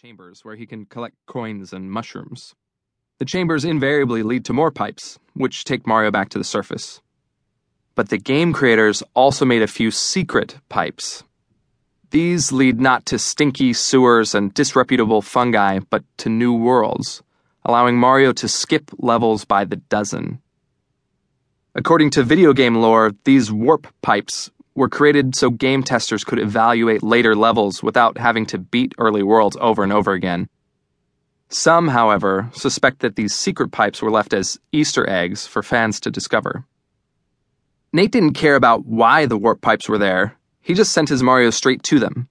chambers where he can collect coins and mushrooms. The chambers invariably lead to more pipes, which take Mario back to the surface. But the game creators also made a few secret pipes. These lead not to stinky sewers and disreputable fungi, but to new worlds, allowing Mario to skip levels by the dozen. According to video game lore, these warp pipes were created so game testers could evaluate later levels without having to beat early worlds over and over again. Some, however, suspect that these secret pipes were left as Easter eggs for fans to discover. Nate didn't care about why the warp pipes were there, he just sent his Mario straight to them.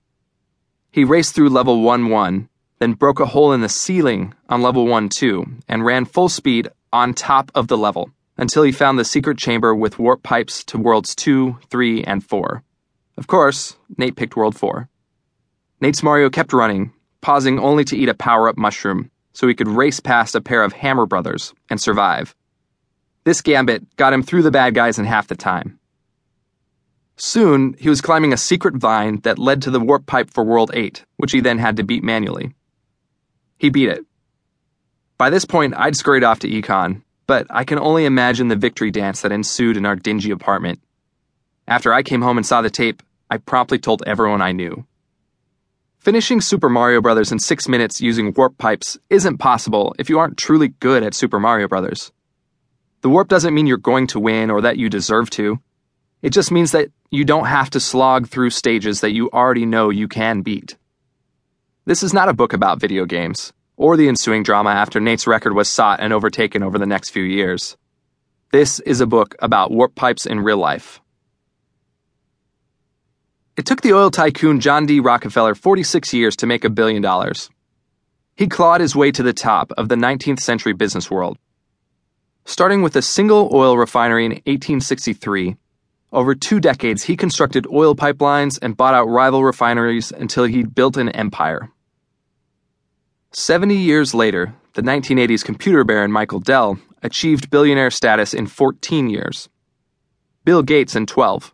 He raced through level 1 1, then broke a hole in the ceiling on level 1 2, and ran full speed on top of the level until he found the secret chamber with warp pipes to worlds 2, 3, and 4. Of course, Nate picked world 4. Nate's Mario kept running, pausing only to eat a power up mushroom so he could race past a pair of Hammer brothers and survive. This gambit got him through the bad guys in half the time. Soon, he was climbing a secret vine that led to the warp pipe for World 8, which he then had to beat manually. He beat it. By this point, I'd scurried off to econ, but I can only imagine the victory dance that ensued in our dingy apartment. After I came home and saw the tape, I promptly told everyone I knew. Finishing Super Mario Bros. in six minutes using warp pipes isn't possible if you aren't truly good at Super Mario Bros. The warp doesn't mean you're going to win or that you deserve to. It just means that you don't have to slog through stages that you already know you can beat. This is not a book about video games or the ensuing drama after Nate's record was sought and overtaken over the next few years. This is a book about warp pipes in real life. It took the oil tycoon John D. Rockefeller 46 years to make a billion dollars. He clawed his way to the top of the 19th century business world. Starting with a single oil refinery in 1863, over two decades he constructed oil pipelines and bought out rival refineries until he'd built an empire. 70 years later, the 1980s computer baron Michael Dell achieved billionaire status in 14 years. Bill Gates in 12.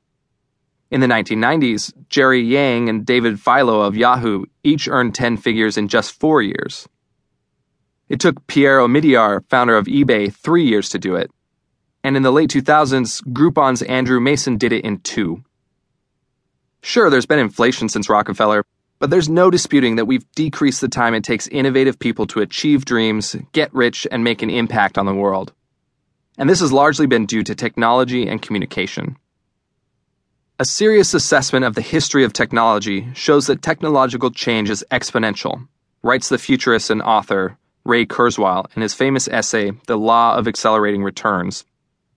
In the 1990s, Jerry Yang and David Filo of Yahoo each earned 10 figures in just four years. It took Pierre Omidyar, founder of eBay, three years to do it. And in the late 2000s, Groupon's Andrew Mason did it in two. Sure, there's been inflation since Rockefeller, but there's no disputing that we've decreased the time it takes innovative people to achieve dreams, get rich, and make an impact on the world. And this has largely been due to technology and communication. A serious assessment of the history of technology shows that technological change is exponential, writes the futurist and author Ray Kurzweil in his famous essay, The Law of Accelerating Returns.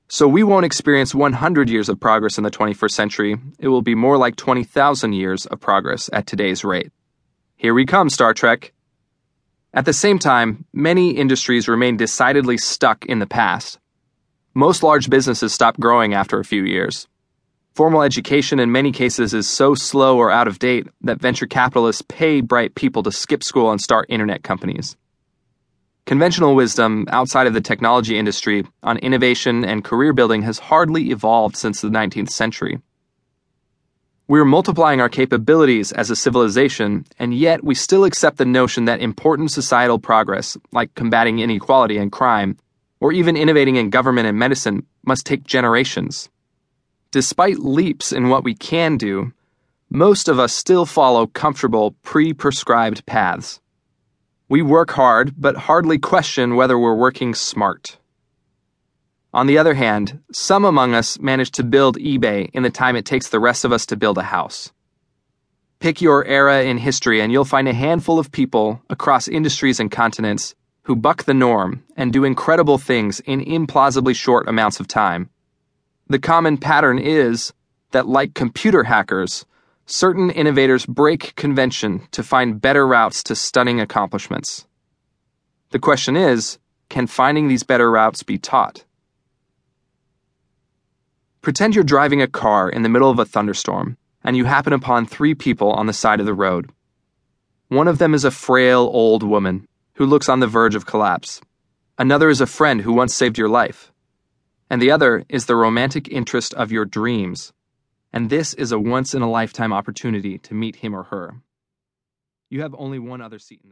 So we won't experience 100 years of progress in the 21st century. It will be more like 20,000 years of progress at today's rate. Here we come, Star Trek. At the same time, many industries remain decidedly stuck in the past. Most large businesses stop growing after a few years. Formal education in many cases is so slow or out of date that venture capitalists pay bright people to skip school and start internet companies. Conventional wisdom outside of the technology industry on innovation and career building has hardly evolved since the 19th century. We're multiplying our capabilities as a civilization, and yet we still accept the notion that important societal progress, like combating inequality and crime, or even innovating in government and medicine, must take generations. Despite leaps in what we can do, most of us still follow comfortable, pre prescribed paths. We work hard, but hardly question whether we're working smart. On the other hand, some among us manage to build eBay in the time it takes the rest of us to build a house. Pick your era in history, and you'll find a handful of people across industries and continents who buck the norm and do incredible things in implausibly short amounts of time. The common pattern is that, like computer hackers, certain innovators break convention to find better routes to stunning accomplishments. The question is can finding these better routes be taught? Pretend you're driving a car in the middle of a thunderstorm and you happen upon three people on the side of the road. One of them is a frail old woman who looks on the verge of collapse. Another is a friend who once saved your life. And the other is the romantic interest of your dreams and this is a once in a lifetime opportunity to meet him or her. You have only one other seat in